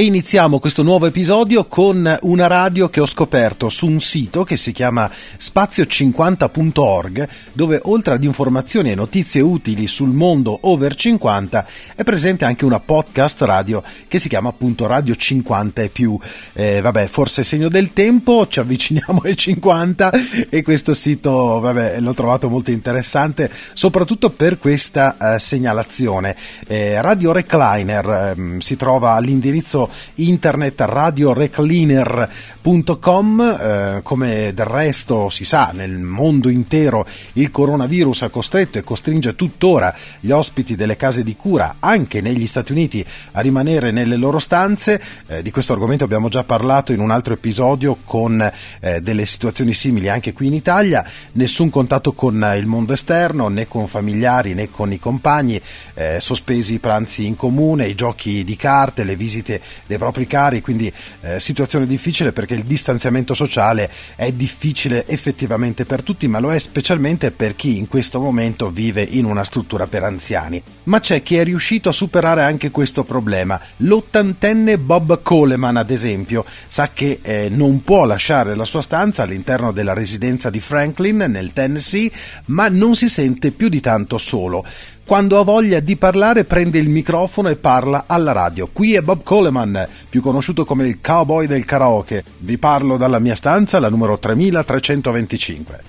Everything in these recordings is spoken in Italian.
E iniziamo questo nuovo episodio con una radio che ho scoperto su un sito che si chiama spazio50.org, dove oltre ad informazioni e notizie utili sul mondo over 50 è presente anche una podcast radio che si chiama appunto Radio 50 e più. Eh, vabbè, forse segno del tempo, ci avviciniamo ai 50 e questo sito, vabbè, l'ho trovato molto interessante, soprattutto per questa eh, segnalazione. Eh, radio Recliner ehm, si trova all'indirizzo internet radiorecliner.com eh, come del resto si sa nel mondo intero il coronavirus ha costretto e costringe tuttora gli ospiti delle case di cura anche negli Stati Uniti a rimanere nelle loro stanze. Eh, di questo argomento abbiamo già parlato in un altro episodio con eh, delle situazioni simili anche qui in Italia. Nessun contatto con il mondo esterno né con familiari né con i compagni eh, sospesi i pranzi in comune i giochi di carte le visite dei propri cari, quindi eh, situazione difficile perché il distanziamento sociale è difficile effettivamente per tutti, ma lo è specialmente per chi in questo momento vive in una struttura per anziani. Ma c'è chi è riuscito a superare anche questo problema. L'ottantenne Bob Coleman, ad esempio, sa che eh, non può lasciare la sua stanza all'interno della residenza di Franklin nel Tennessee, ma non si sente più di tanto solo. Quando ha voglia di parlare prende il microfono e parla alla radio. Qui è Bob Coleman, più conosciuto come il cowboy del karaoke. Vi parlo dalla mia stanza, la numero 3325.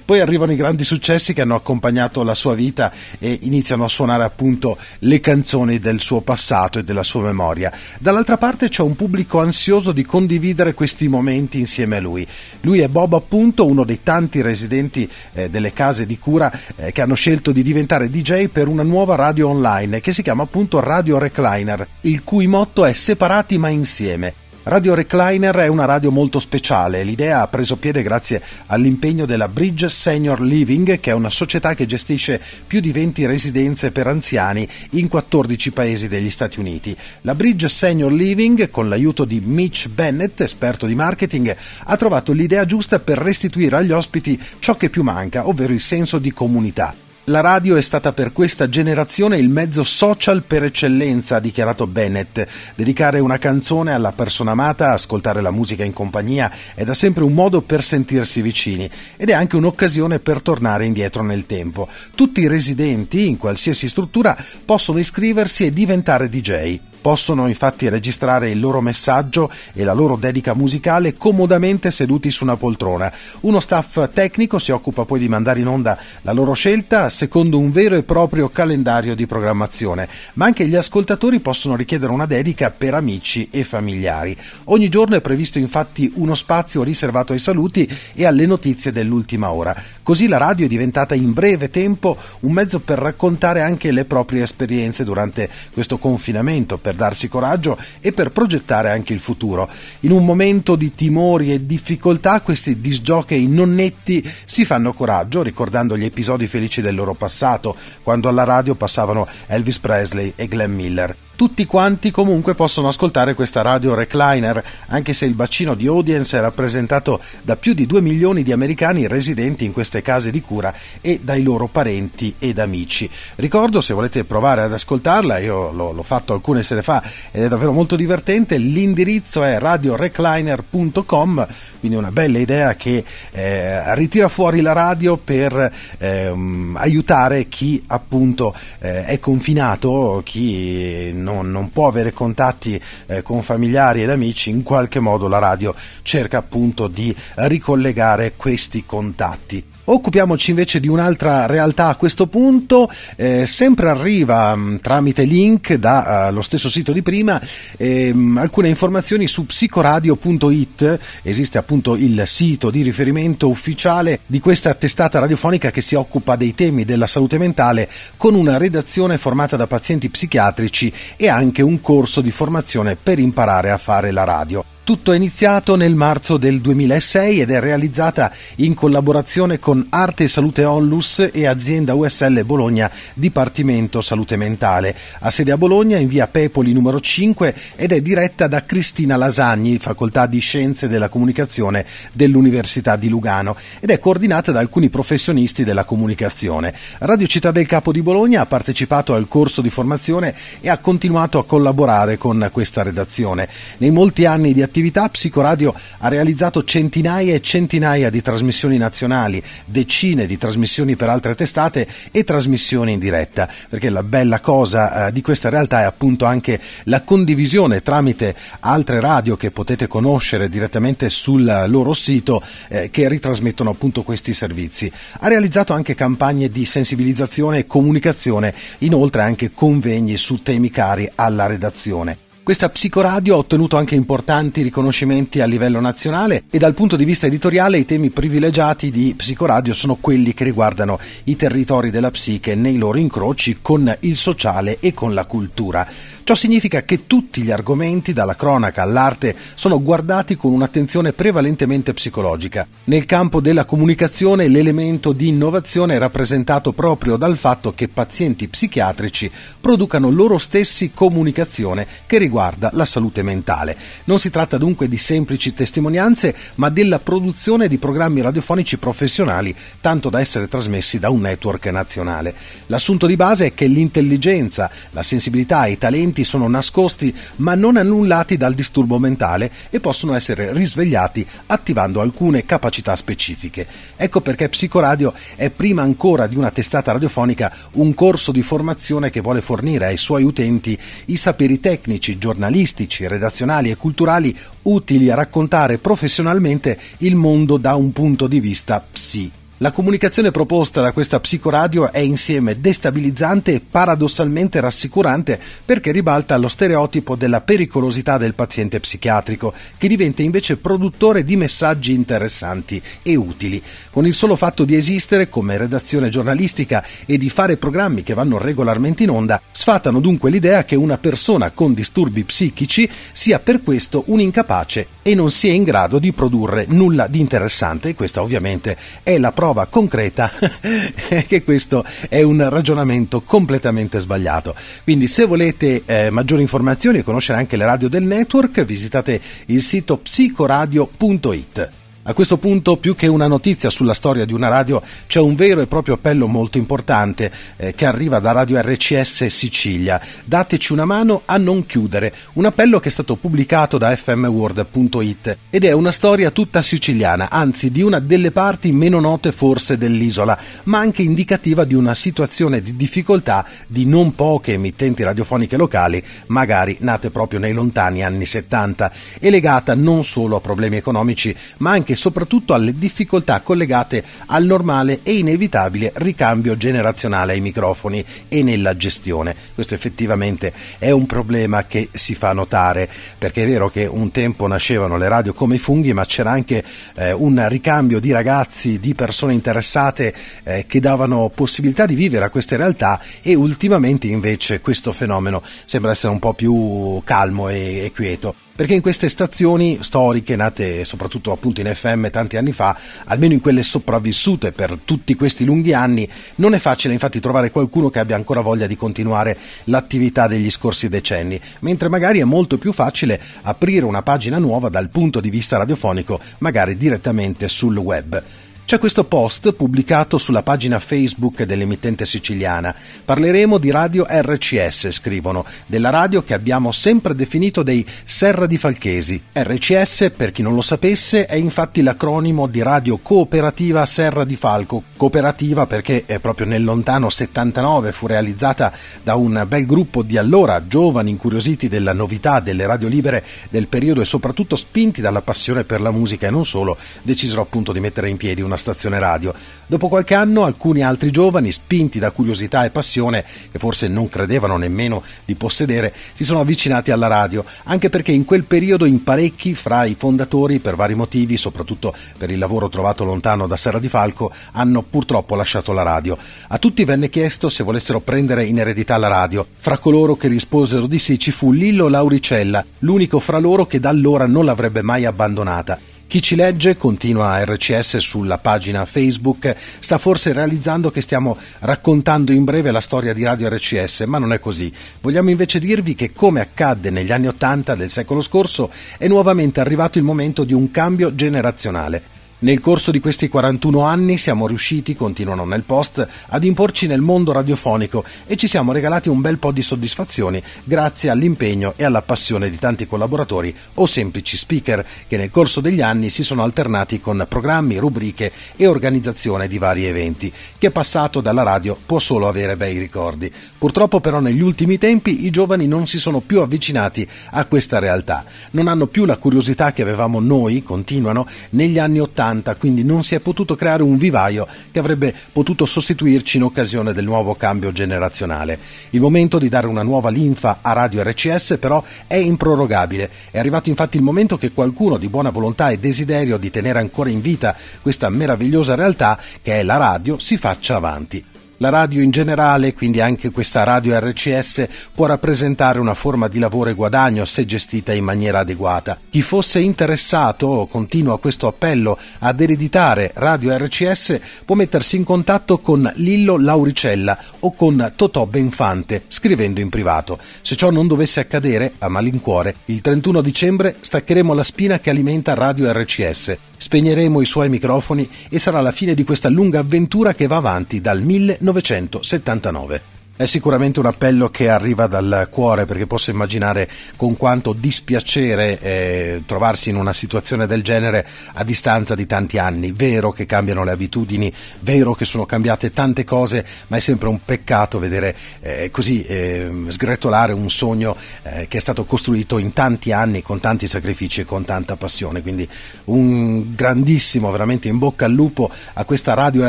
Poi arrivano i grandi successi che hanno accompagnato la sua vita e iniziano a suonare appunto le canzoni del suo passato e della sua memoria. Dall'altra parte c'è un pubblico ansioso di condividere questi momenti insieme a lui. Lui è Bob appunto, uno dei tanti residenti eh, delle case di cura eh, che hanno scelto di diventare DJ per una nuova radio online che si chiama appunto Radio Recliner, il cui motto è Separati ma insieme. Radio Recliner è una radio molto speciale. L'idea ha preso piede grazie all'impegno della Bridge Senior Living, che è una società che gestisce più di 20 residenze per anziani in 14 paesi degli Stati Uniti. La Bridge Senior Living, con l'aiuto di Mitch Bennett, esperto di marketing, ha trovato l'idea giusta per restituire agli ospiti ciò che più manca, ovvero il senso di comunità. La radio è stata per questa generazione il mezzo social per eccellenza, ha dichiarato Bennett. Dedicare una canzone alla persona amata, ascoltare la musica in compagnia è da sempre un modo per sentirsi vicini ed è anche un'occasione per tornare indietro nel tempo. Tutti i residenti, in qualsiasi struttura, possono iscriversi e diventare DJ. Possono infatti registrare il loro messaggio e la loro dedica musicale comodamente seduti su una poltrona. Uno staff tecnico si occupa poi di mandare in onda la loro scelta secondo un vero e proprio calendario di programmazione, ma anche gli ascoltatori possono richiedere una dedica per amici e familiari. Ogni giorno è previsto infatti uno spazio riservato ai saluti e alle notizie dell'ultima ora. Così la radio è diventata in breve tempo un mezzo per raccontare anche le proprie esperienze durante questo confinamento, per darsi coraggio e per progettare anche il futuro. In un momento di timori e difficoltà questi disgiochi nonnetti si fanno coraggio ricordando gli episodi felici del loro passato, quando alla radio passavano Elvis Presley e Glenn Miller. Tutti quanti comunque possono ascoltare questa radio recliner, anche se il bacino di audience è rappresentato da più di 2 milioni di americani residenti in queste case di cura e dai loro parenti ed amici. Ricordo, se volete provare ad ascoltarla, io l'ho, l'ho fatto alcune sere fa ed è davvero molto divertente, l'indirizzo è radiorecliner.com, quindi una bella idea che eh, ritira fuori la radio per eh, aiutare chi appunto eh, è confinato, chi non, non può avere contatti eh, con familiari ed amici, in qualche modo la radio cerca appunto di ricollegare questi contatti. Occupiamoci invece di un'altra realtà a questo punto, eh, sempre arriva mh, mm, tramite link dallo uh, stesso sito di prima eh, alcune informazioni su psicoradio.it, esiste appunto il sito di riferimento ufficiale di questa testata radiofonica che si occupa dei temi della salute mentale con una redazione formata da pazienti psichiatrici e anche un corso di formazione per imparare a fare la radio. Tutto è iniziato nel marzo del 2006 ed è realizzata in collaborazione con Arte e Salute Onlus e azienda USL Bologna Dipartimento Salute Mentale. Ha sede a Bologna in via Pepoli numero 5 ed è diretta da Cristina Lasagni, Facoltà di Scienze della Comunicazione dell'Università di Lugano ed è coordinata da alcuni professionisti della comunicazione. Radio Città del Capo di Bologna ha partecipato al corso di formazione e ha continuato a collaborare con questa redazione. Nei molti anni di attività attività Psicoradio ha realizzato centinaia e centinaia di trasmissioni nazionali, decine di trasmissioni per altre testate e trasmissioni in diretta, perché la bella cosa eh, di questa realtà è appunto anche la condivisione tramite altre radio che potete conoscere direttamente sul loro sito eh, che ritrasmettono appunto questi servizi. Ha realizzato anche campagne di sensibilizzazione e comunicazione, inoltre anche convegni su temi cari alla redazione. Questa psicoradio ha ottenuto anche importanti riconoscimenti a livello nazionale e dal punto di vista editoriale i temi privilegiati di psicoradio sono quelli che riguardano i territori della psiche nei loro incroci con il sociale e con la cultura. Ciò significa che tutti gli argomenti, dalla cronaca all'arte, sono guardati con un'attenzione prevalentemente psicologica. Nel campo della comunicazione l'elemento di innovazione è rappresentato proprio dal fatto che pazienti psichiatrici producano loro stessi comunicazione che riguarda la salute mentale. Non si tratta dunque di semplici testimonianze, ma della produzione di programmi radiofonici professionali, tanto da essere trasmessi da un network nazionale. L'assunto di base è che l'intelligenza, la sensibilità e i talenti movimenti sono nascosti ma non annullati dal disturbo mentale e possono essere risvegliati attivando alcune capacità specifiche. Ecco perché Psicoradio è prima ancora di una testata radiofonica un corso di formazione che vuole fornire ai suoi utenti i saperi tecnici, giornalistici, redazionali e culturali utili a raccontare professionalmente il mondo da un punto di vista psi. La comunicazione proposta da questa psicoradio è insieme destabilizzante e paradossalmente rassicurante perché ribalta lo stereotipo della pericolosità del paziente psichiatrico, che diventa invece produttore di messaggi interessanti e utili. Con il solo fatto di esistere come redazione giornalistica e di fare programmi che vanno regolarmente in onda, sfatano dunque l'idea che una persona con disturbi psichici sia per questo un incapace e non sia in grado di produrre nulla di interessante e questa ovviamente è la prova concreta che questo è un ragionamento completamente sbagliato. Quindi se volete eh, maggiori informazioni e conoscere anche le radio del network visitate il sito psicoradio.it. A questo punto, più che una notizia sulla storia di una radio, c'è un vero e proprio appello molto importante eh, che arriva da Radio RCS Sicilia. Dateci una mano a non chiudere. Un appello che è stato pubblicato da fmworld.it ed è una storia tutta siciliana, anzi di una delle parti meno note forse dell'isola, ma anche indicativa di una situazione di difficoltà di non poche emittenti radiofoniche locali, magari nate proprio nei lontani anni 70, e legata non solo a problemi economici, ma anche soprattutto alle difficoltà collegate al normale e inevitabile ricambio generazionale ai microfoni e nella gestione. Questo effettivamente è un problema che si fa notare, perché è vero che un tempo nascevano le radio come i funghi, ma c'era anche eh, un ricambio di ragazzi, di persone interessate eh, che davano possibilità di vivere a queste realtà e ultimamente invece questo fenomeno sembra essere un po' più calmo e, e quieto perché in queste stazioni storiche, nate soprattutto appunto in FM tanti anni fa, almeno in quelle sopravvissute per tutti questi lunghi anni, non è facile infatti trovare qualcuno che abbia ancora voglia di continuare l'attività degli scorsi decenni, mentre magari è molto più facile aprire una pagina nuova dal punto di vista radiofonico, magari direttamente sul web. C'è questo post pubblicato sulla pagina Facebook dell'emittente siciliana. Parleremo di radio RCS, scrivono, della radio che abbiamo sempre definito dei Serra di Falchesi. RCS, per chi non lo sapesse, è infatti l'acronimo di Radio Cooperativa Serra di Falco. Cooperativa perché è proprio nel lontano 79 fu realizzata da un bel gruppo di allora giovani incuriositi della novità delle radio libere del periodo e soprattutto spinti dalla passione per la musica e non solo, decisero appunto di mettere in piedi una una stazione radio. Dopo qualche anno alcuni altri giovani, spinti da curiosità e passione, che forse non credevano nemmeno di possedere, si sono avvicinati alla radio, anche perché in quel periodo in parecchi fra i fondatori, per vari motivi, soprattutto per il lavoro trovato lontano da Serra di Falco, hanno purtroppo lasciato la radio. A tutti venne chiesto se volessero prendere in eredità la radio. Fra coloro che risposero di sì ci fu Lillo Lauricella, l'unico fra loro che da allora non l'avrebbe mai abbandonata. Chi ci legge, continua RCS sulla pagina Facebook, sta forse realizzando che stiamo raccontando in breve la storia di Radio RCS, ma non è così. Vogliamo invece dirvi che, come accadde negli anni Ottanta del secolo scorso, è nuovamente arrivato il momento di un cambio generazionale. Nel corso di questi 41 anni siamo riusciti, continuano nel post, ad imporci nel mondo radiofonico e ci siamo regalati un bel po' di soddisfazioni grazie all'impegno e alla passione di tanti collaboratori o semplici speaker che nel corso degli anni si sono alternati con programmi, rubriche e organizzazione di vari eventi. Chi è passato dalla radio può solo avere bei ricordi. Purtroppo però negli ultimi tempi i giovani non si sono più avvicinati a questa realtà. Non hanno più la curiosità che avevamo noi, continuano, negli anni 80 80, quindi non si è potuto creare un vivaio che avrebbe potuto sostituirci in occasione del nuovo cambio generazionale. Il momento di dare una nuova linfa a Radio RCS però è improrogabile. È arrivato infatti il momento che qualcuno di buona volontà e desiderio di tenere ancora in vita questa meravigliosa realtà che è la radio si faccia avanti. La radio in generale, quindi anche questa radio RCS, può rappresentare una forma di lavoro e guadagno se gestita in maniera adeguata. Chi fosse interessato, continua questo appello, ad ereditare Radio RCS può mettersi in contatto con Lillo Lauricella o con Totò Benfante, scrivendo in privato. Se ciò non dovesse accadere, a malincuore, il 31 dicembre staccheremo la spina che alimenta Radio RCS. Spegneremo i suoi microfoni e sarà la fine di questa lunga avventura che va avanti dal 1979. È sicuramente un appello che arriva dal cuore perché posso immaginare con quanto dispiacere eh, trovarsi in una situazione del genere a distanza di tanti anni. Vero che cambiano le abitudini, vero che sono cambiate tante cose, ma è sempre un peccato vedere eh, così eh, sgretolare un sogno eh, che è stato costruito in tanti anni con tanti sacrifici e con tanta passione. Quindi un grandissimo, veramente in bocca al lupo a questa radio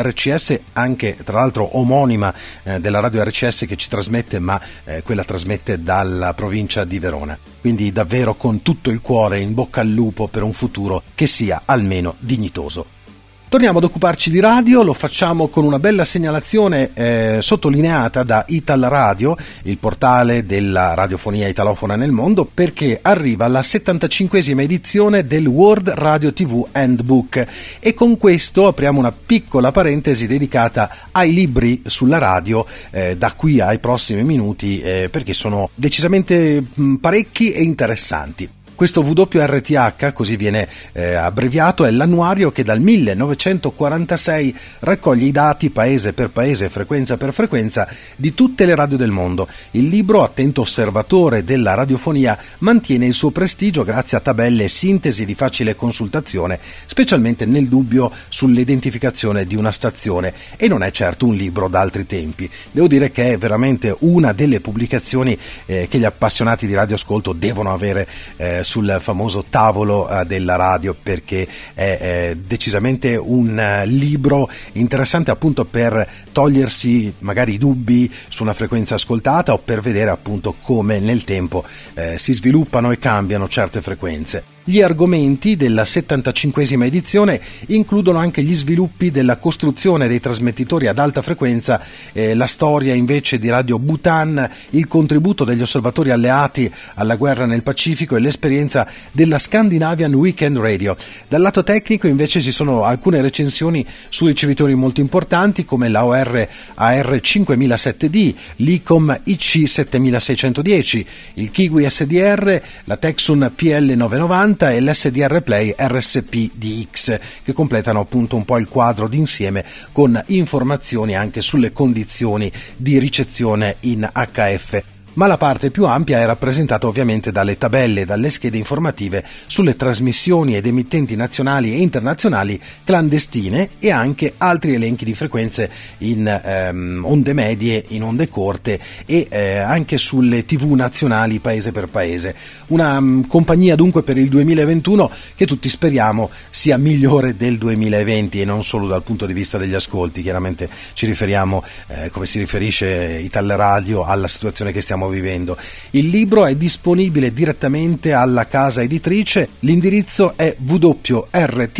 RCS, anche tra l'altro omonima eh, della radio RCS che ci trasmette, ma eh, quella trasmette dalla provincia di Verona. Quindi davvero con tutto il cuore in bocca al lupo per un futuro che sia almeno dignitoso. Torniamo ad occuparci di radio, lo facciamo con una bella segnalazione eh, sottolineata da Ital Radio, il portale della radiofonia italofona nel mondo, perché arriva la 75esima edizione del World Radio TV Handbook e con questo apriamo una piccola parentesi dedicata ai libri sulla radio eh, da qui ai prossimi minuti eh, perché sono decisamente mh, parecchi e interessanti. Questo WRTH, così viene eh, abbreviato, è l'annuario che dal 1946 raccoglie i dati paese per paese, frequenza per frequenza di tutte le radio del mondo. Il libro, attento osservatore della radiofonia, mantiene il suo prestigio grazie a tabelle e sintesi di facile consultazione, specialmente nel dubbio sull'identificazione di una stazione e non è certo un libro d'altri tempi. Devo dire che è veramente una delle pubblicazioni eh, che gli appassionati di radioascolto devono avere eh, sul famoso tavolo uh, della radio perché è, decisamente un uh, libro interessante appunto per togliersi magari i dubbi su una frequenza ascoltata o per vedere appunto come nel tempo eh, si sviluppano e cambiano certe frequenze. Gli argomenti della 75esima edizione includono anche gli sviluppi della costruzione dei trasmettitori ad alta frequenza, eh, la storia invece di Radio Bhutan, il contributo degli osservatori alleati alla guerra nel Pacifico e l'esperienza della Scandinavian Weekend Radio. Dal lato tecnico invece ci sono alcune recensioni su ricevitori molto importanti come l'AOR AR5007D, l'ICOM IC7610, il Kiwi SDR, la Texun PL990, e l'SDR Play RSP DX che completano appunto un po' il quadro d'insieme con informazioni anche sulle condizioni di ricezione in HF ma la parte più ampia è rappresentata ovviamente dalle tabelle e dalle schede informative sulle trasmissioni ed emittenti nazionali e internazionali clandestine e anche altri elenchi di frequenze in ehm, onde medie, in onde corte e eh, anche sulle tv nazionali paese per paese. Una um, compagnia dunque per il 2021 che tutti speriamo sia migliore del 2020 e non solo dal punto di vista degli ascolti, chiaramente ci riferiamo eh, come si riferisce Italia Radio alla situazione che stiamo vivendo. Il libro è disponibile direttamente alla casa editrice, l'indirizzo è wrth.com.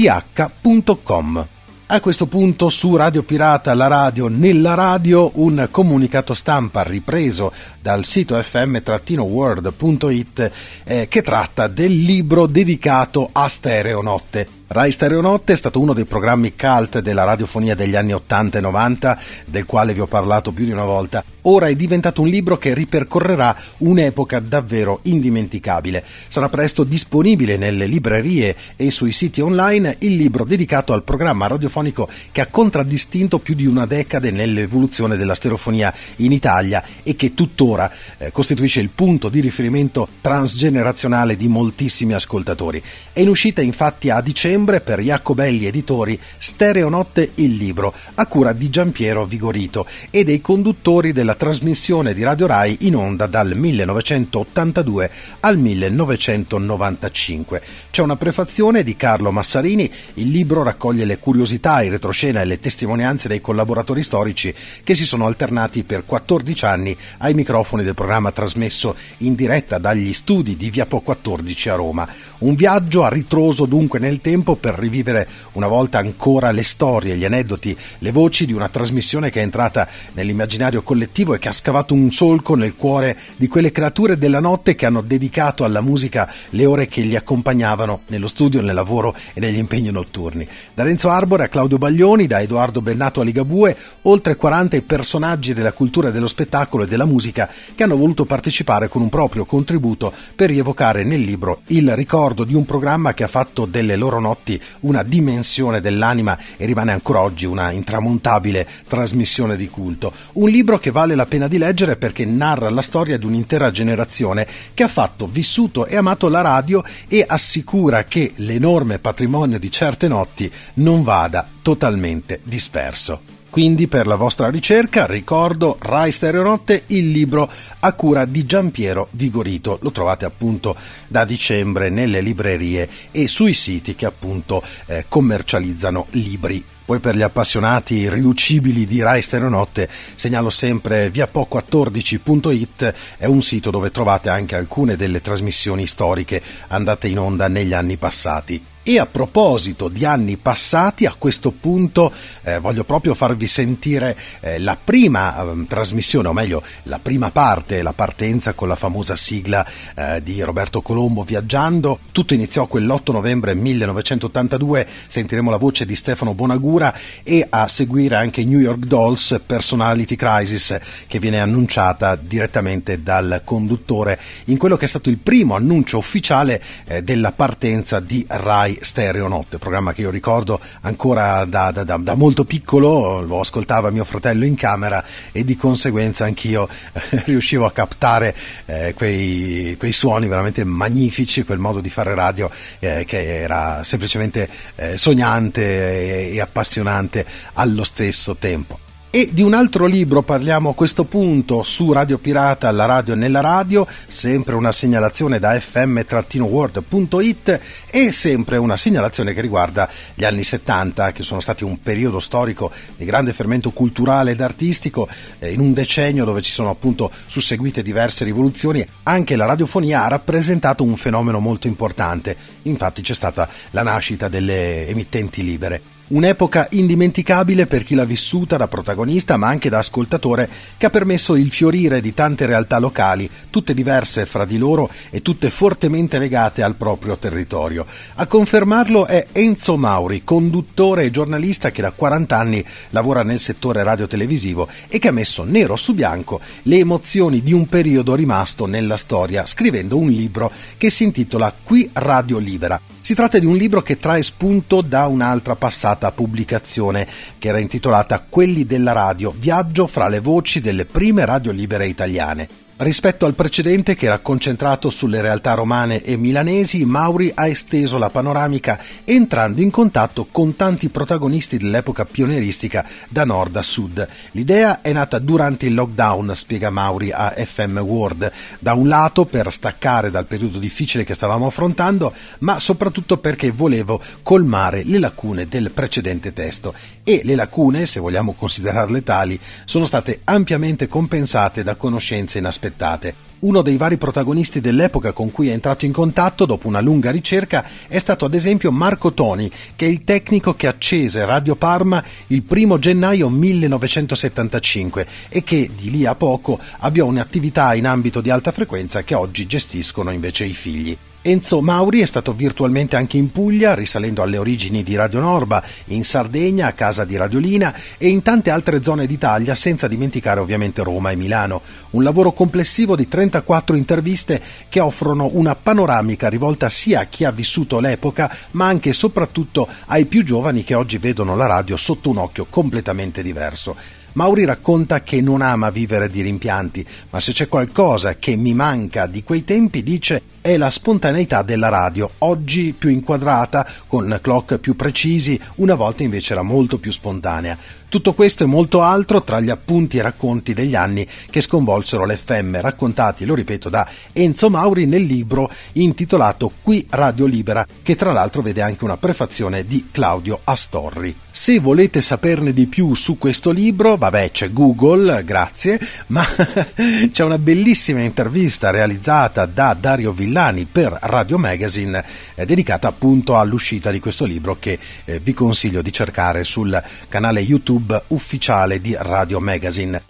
A questo punto su Radio Pirata, la radio nella radio, un comunicato stampa ripreso dal sito fm-world.it eh, che tratta del libro dedicato a Stereonotte. Rai Stereonotte è stato uno dei programmi cult della radiofonia degli anni 80 e 90, del quale vi ho parlato più di una volta. Ora è diventato un libro che ripercorrerà un'epoca davvero indimenticabile. Sarà presto disponibile nelle librerie e sui siti online il libro dedicato al programma radiofonico che ha contraddistinto più di una decade nell'evoluzione della stereofonia in Italia e che tuttora eh, costituisce il punto di riferimento transgenerazionale di moltissimi ascoltatori. È in uscita infatti a dicembre per Jacobelli Editori Stereonotte il libro, a cura di Giampiero Vigorito e dei conduttori della trasmissione di Radio Rai in onda dal 1982 al 1995. C'è una prefazione di Carlo Massarini, il libro raccoglie le curiosità, il retroscena e le testimonianze dei collaboratori storici che si sono alternati per 14 anni ai microfoni del programma trasmesso in diretta dagli studi di Via Po 14 a Roma. Un viaggio a ritroso dunque nel tempo per rivivere una volta ancora le storie, gli aneddoti, le voci di una trasmissione che è entrata nell'immaginario collettivo e che ha scavato un solco nel cuore di quelle creature della notte che hanno dedicato alla musica le ore che li accompagnavano nello studio, nel lavoro e negli impegni notturni. Da Renzo Arbore a Claudio Baglioni, da Edoardo Bennato a Ligabue, oltre 40 i personaggi della cultura dello spettacolo e della musica che hanno voluto partecipare con un proprio contributo per rievocare nel libro il ricordo di un programma che ha fatto delle loro notti una dimensione dell'anima e rimane ancora oggi una intramontabile trasmissione di culto. Un libro che vale la pena di leggere perché narra la storia di un'intera generazione che ha fatto, vissuto e amato la radio e assicura che l'enorme patrimonio di certe notti non vada totalmente disperso. Quindi per la vostra ricerca ricordo Rai Stereonotte, il libro a cura di Giampiero Vigorito. Lo trovate appunto da dicembre nelle librerie e sui siti che appunto eh, commercializzano libri. Poi per gli appassionati riducibili di Rai Stereonotte segnalo sempre viapo14.it, è un sito dove trovate anche alcune delle trasmissioni storiche andate in onda negli anni passati. E a proposito di anni passati, a questo punto eh, voglio proprio farvi sentire eh, la prima eh, trasmissione, o meglio la prima parte, la partenza con la famosa sigla eh, di Roberto Colombo viaggiando. Tutto iniziò quell'8 novembre 1982, sentiremo la voce di Stefano Bonagura e a seguire anche New York Dolls Personality Crisis che viene annunciata direttamente dal conduttore in quello che è stato il primo annuncio ufficiale eh, della partenza di Rai Stereo Notte, programma che io ricordo ancora da, da, da, da molto piccolo, lo ascoltava mio fratello in camera e di conseguenza anch'io eh, riuscivo a captare eh, quei, quei, suoni veramente magnifici, quel modo di fare radio eh, che era semplicemente eh, sognante e, e appassionante allo stesso tempo. E di un altro libro parliamo a questo punto su Radio Pirata, la radio nella radio, sempre una segnalazione da fm-world.it e sempre una segnalazione che riguarda gli anni 70, che sono stati un periodo storico di grande fermento culturale ed artistico, eh, in un decennio dove ci sono appunto susseguite diverse rivoluzioni, anche la radiofonia ha rappresentato un fenomeno molto importante, infatti c'è stata la nascita delle emittenti libere. Un'epoca indimenticabile per chi l'ha vissuta da protagonista ma anche da ascoltatore che ha permesso il fiorire di tante realtà locali, tutte diverse fra di loro e tutte fortemente legate al proprio territorio. A confermarlo è Enzo Mauri, conduttore e giornalista che da 40 anni lavora nel settore radiotelevisivo e che ha messo nero su bianco le emozioni di un periodo rimasto nella storia, scrivendo un libro che si intitola Qui Radio Libera. Si tratta di un libro che trae spunto da un'altra passata pubblicazione che era intitolata Quelli della radio, viaggio fra le voci delle prime radio libere italiane. Rispetto al precedente che era concentrato sulle realtà romane e milanesi, Mauri ha esteso la panoramica entrando in contatto con tanti protagonisti dell'epoca pionieristica da nord a sud. L'idea è nata durante il lockdown, spiega Mauri a FM World, da un lato per staccare dal periodo difficile che stavamo affrontando, ma soprattutto perché volevo colmare le lacune del precedente testo e le lacune, se vogliamo considerarle tali, sono state ampiamente compensate da conoscenze inaspettate aspettate. Uno dei vari protagonisti dell'epoca con cui è entrato in contatto dopo una lunga ricerca è stato ad esempio Marco Toni, che è il tecnico che accese Radio Parma il primo gennaio 1975 e che di lì a poco avviò un'attività in ambito di alta frequenza che oggi gestiscono invece i figli. Enzo Mauri è stato virtualmente anche in Puglia, risalendo alle origini di Radio Norba, in Sardegna, a casa di Radiolina e in tante altre zone d'Italia, senza dimenticare ovviamente Roma e Milano. Un lavoro complessivo di 34 interviste che offrono una panoramica rivolta sia a chi ha vissuto l'epoca, ma anche e soprattutto ai più giovani che oggi vedono la radio sotto un occhio completamente diverso. Mauri racconta che non ama vivere di rimpianti, ma se c'è qualcosa che mi manca di quei tempi, dice, è la spontaneità della radio, oggi più inquadrata, con clock più precisi, una volta invece era molto più spontanea. Tutto questo e molto altro tra gli appunti e racconti degli anni che sconvolsero l'FM, raccontati, lo ripeto, da Enzo Mauri nel libro intitolato Qui Radio Libera, che tra l'altro vede anche una prefazione di Claudio Astorri. Se volete saperne di più su questo libro, vabbè, c'è Google, grazie, ma c'è una bellissima intervista realizzata da Dario Villani per Radio Magazine eh, dedicata appunto all'uscita di questo libro che eh, vi consiglio di cercare sul canale YouTube ufficiale di Radio Magazine.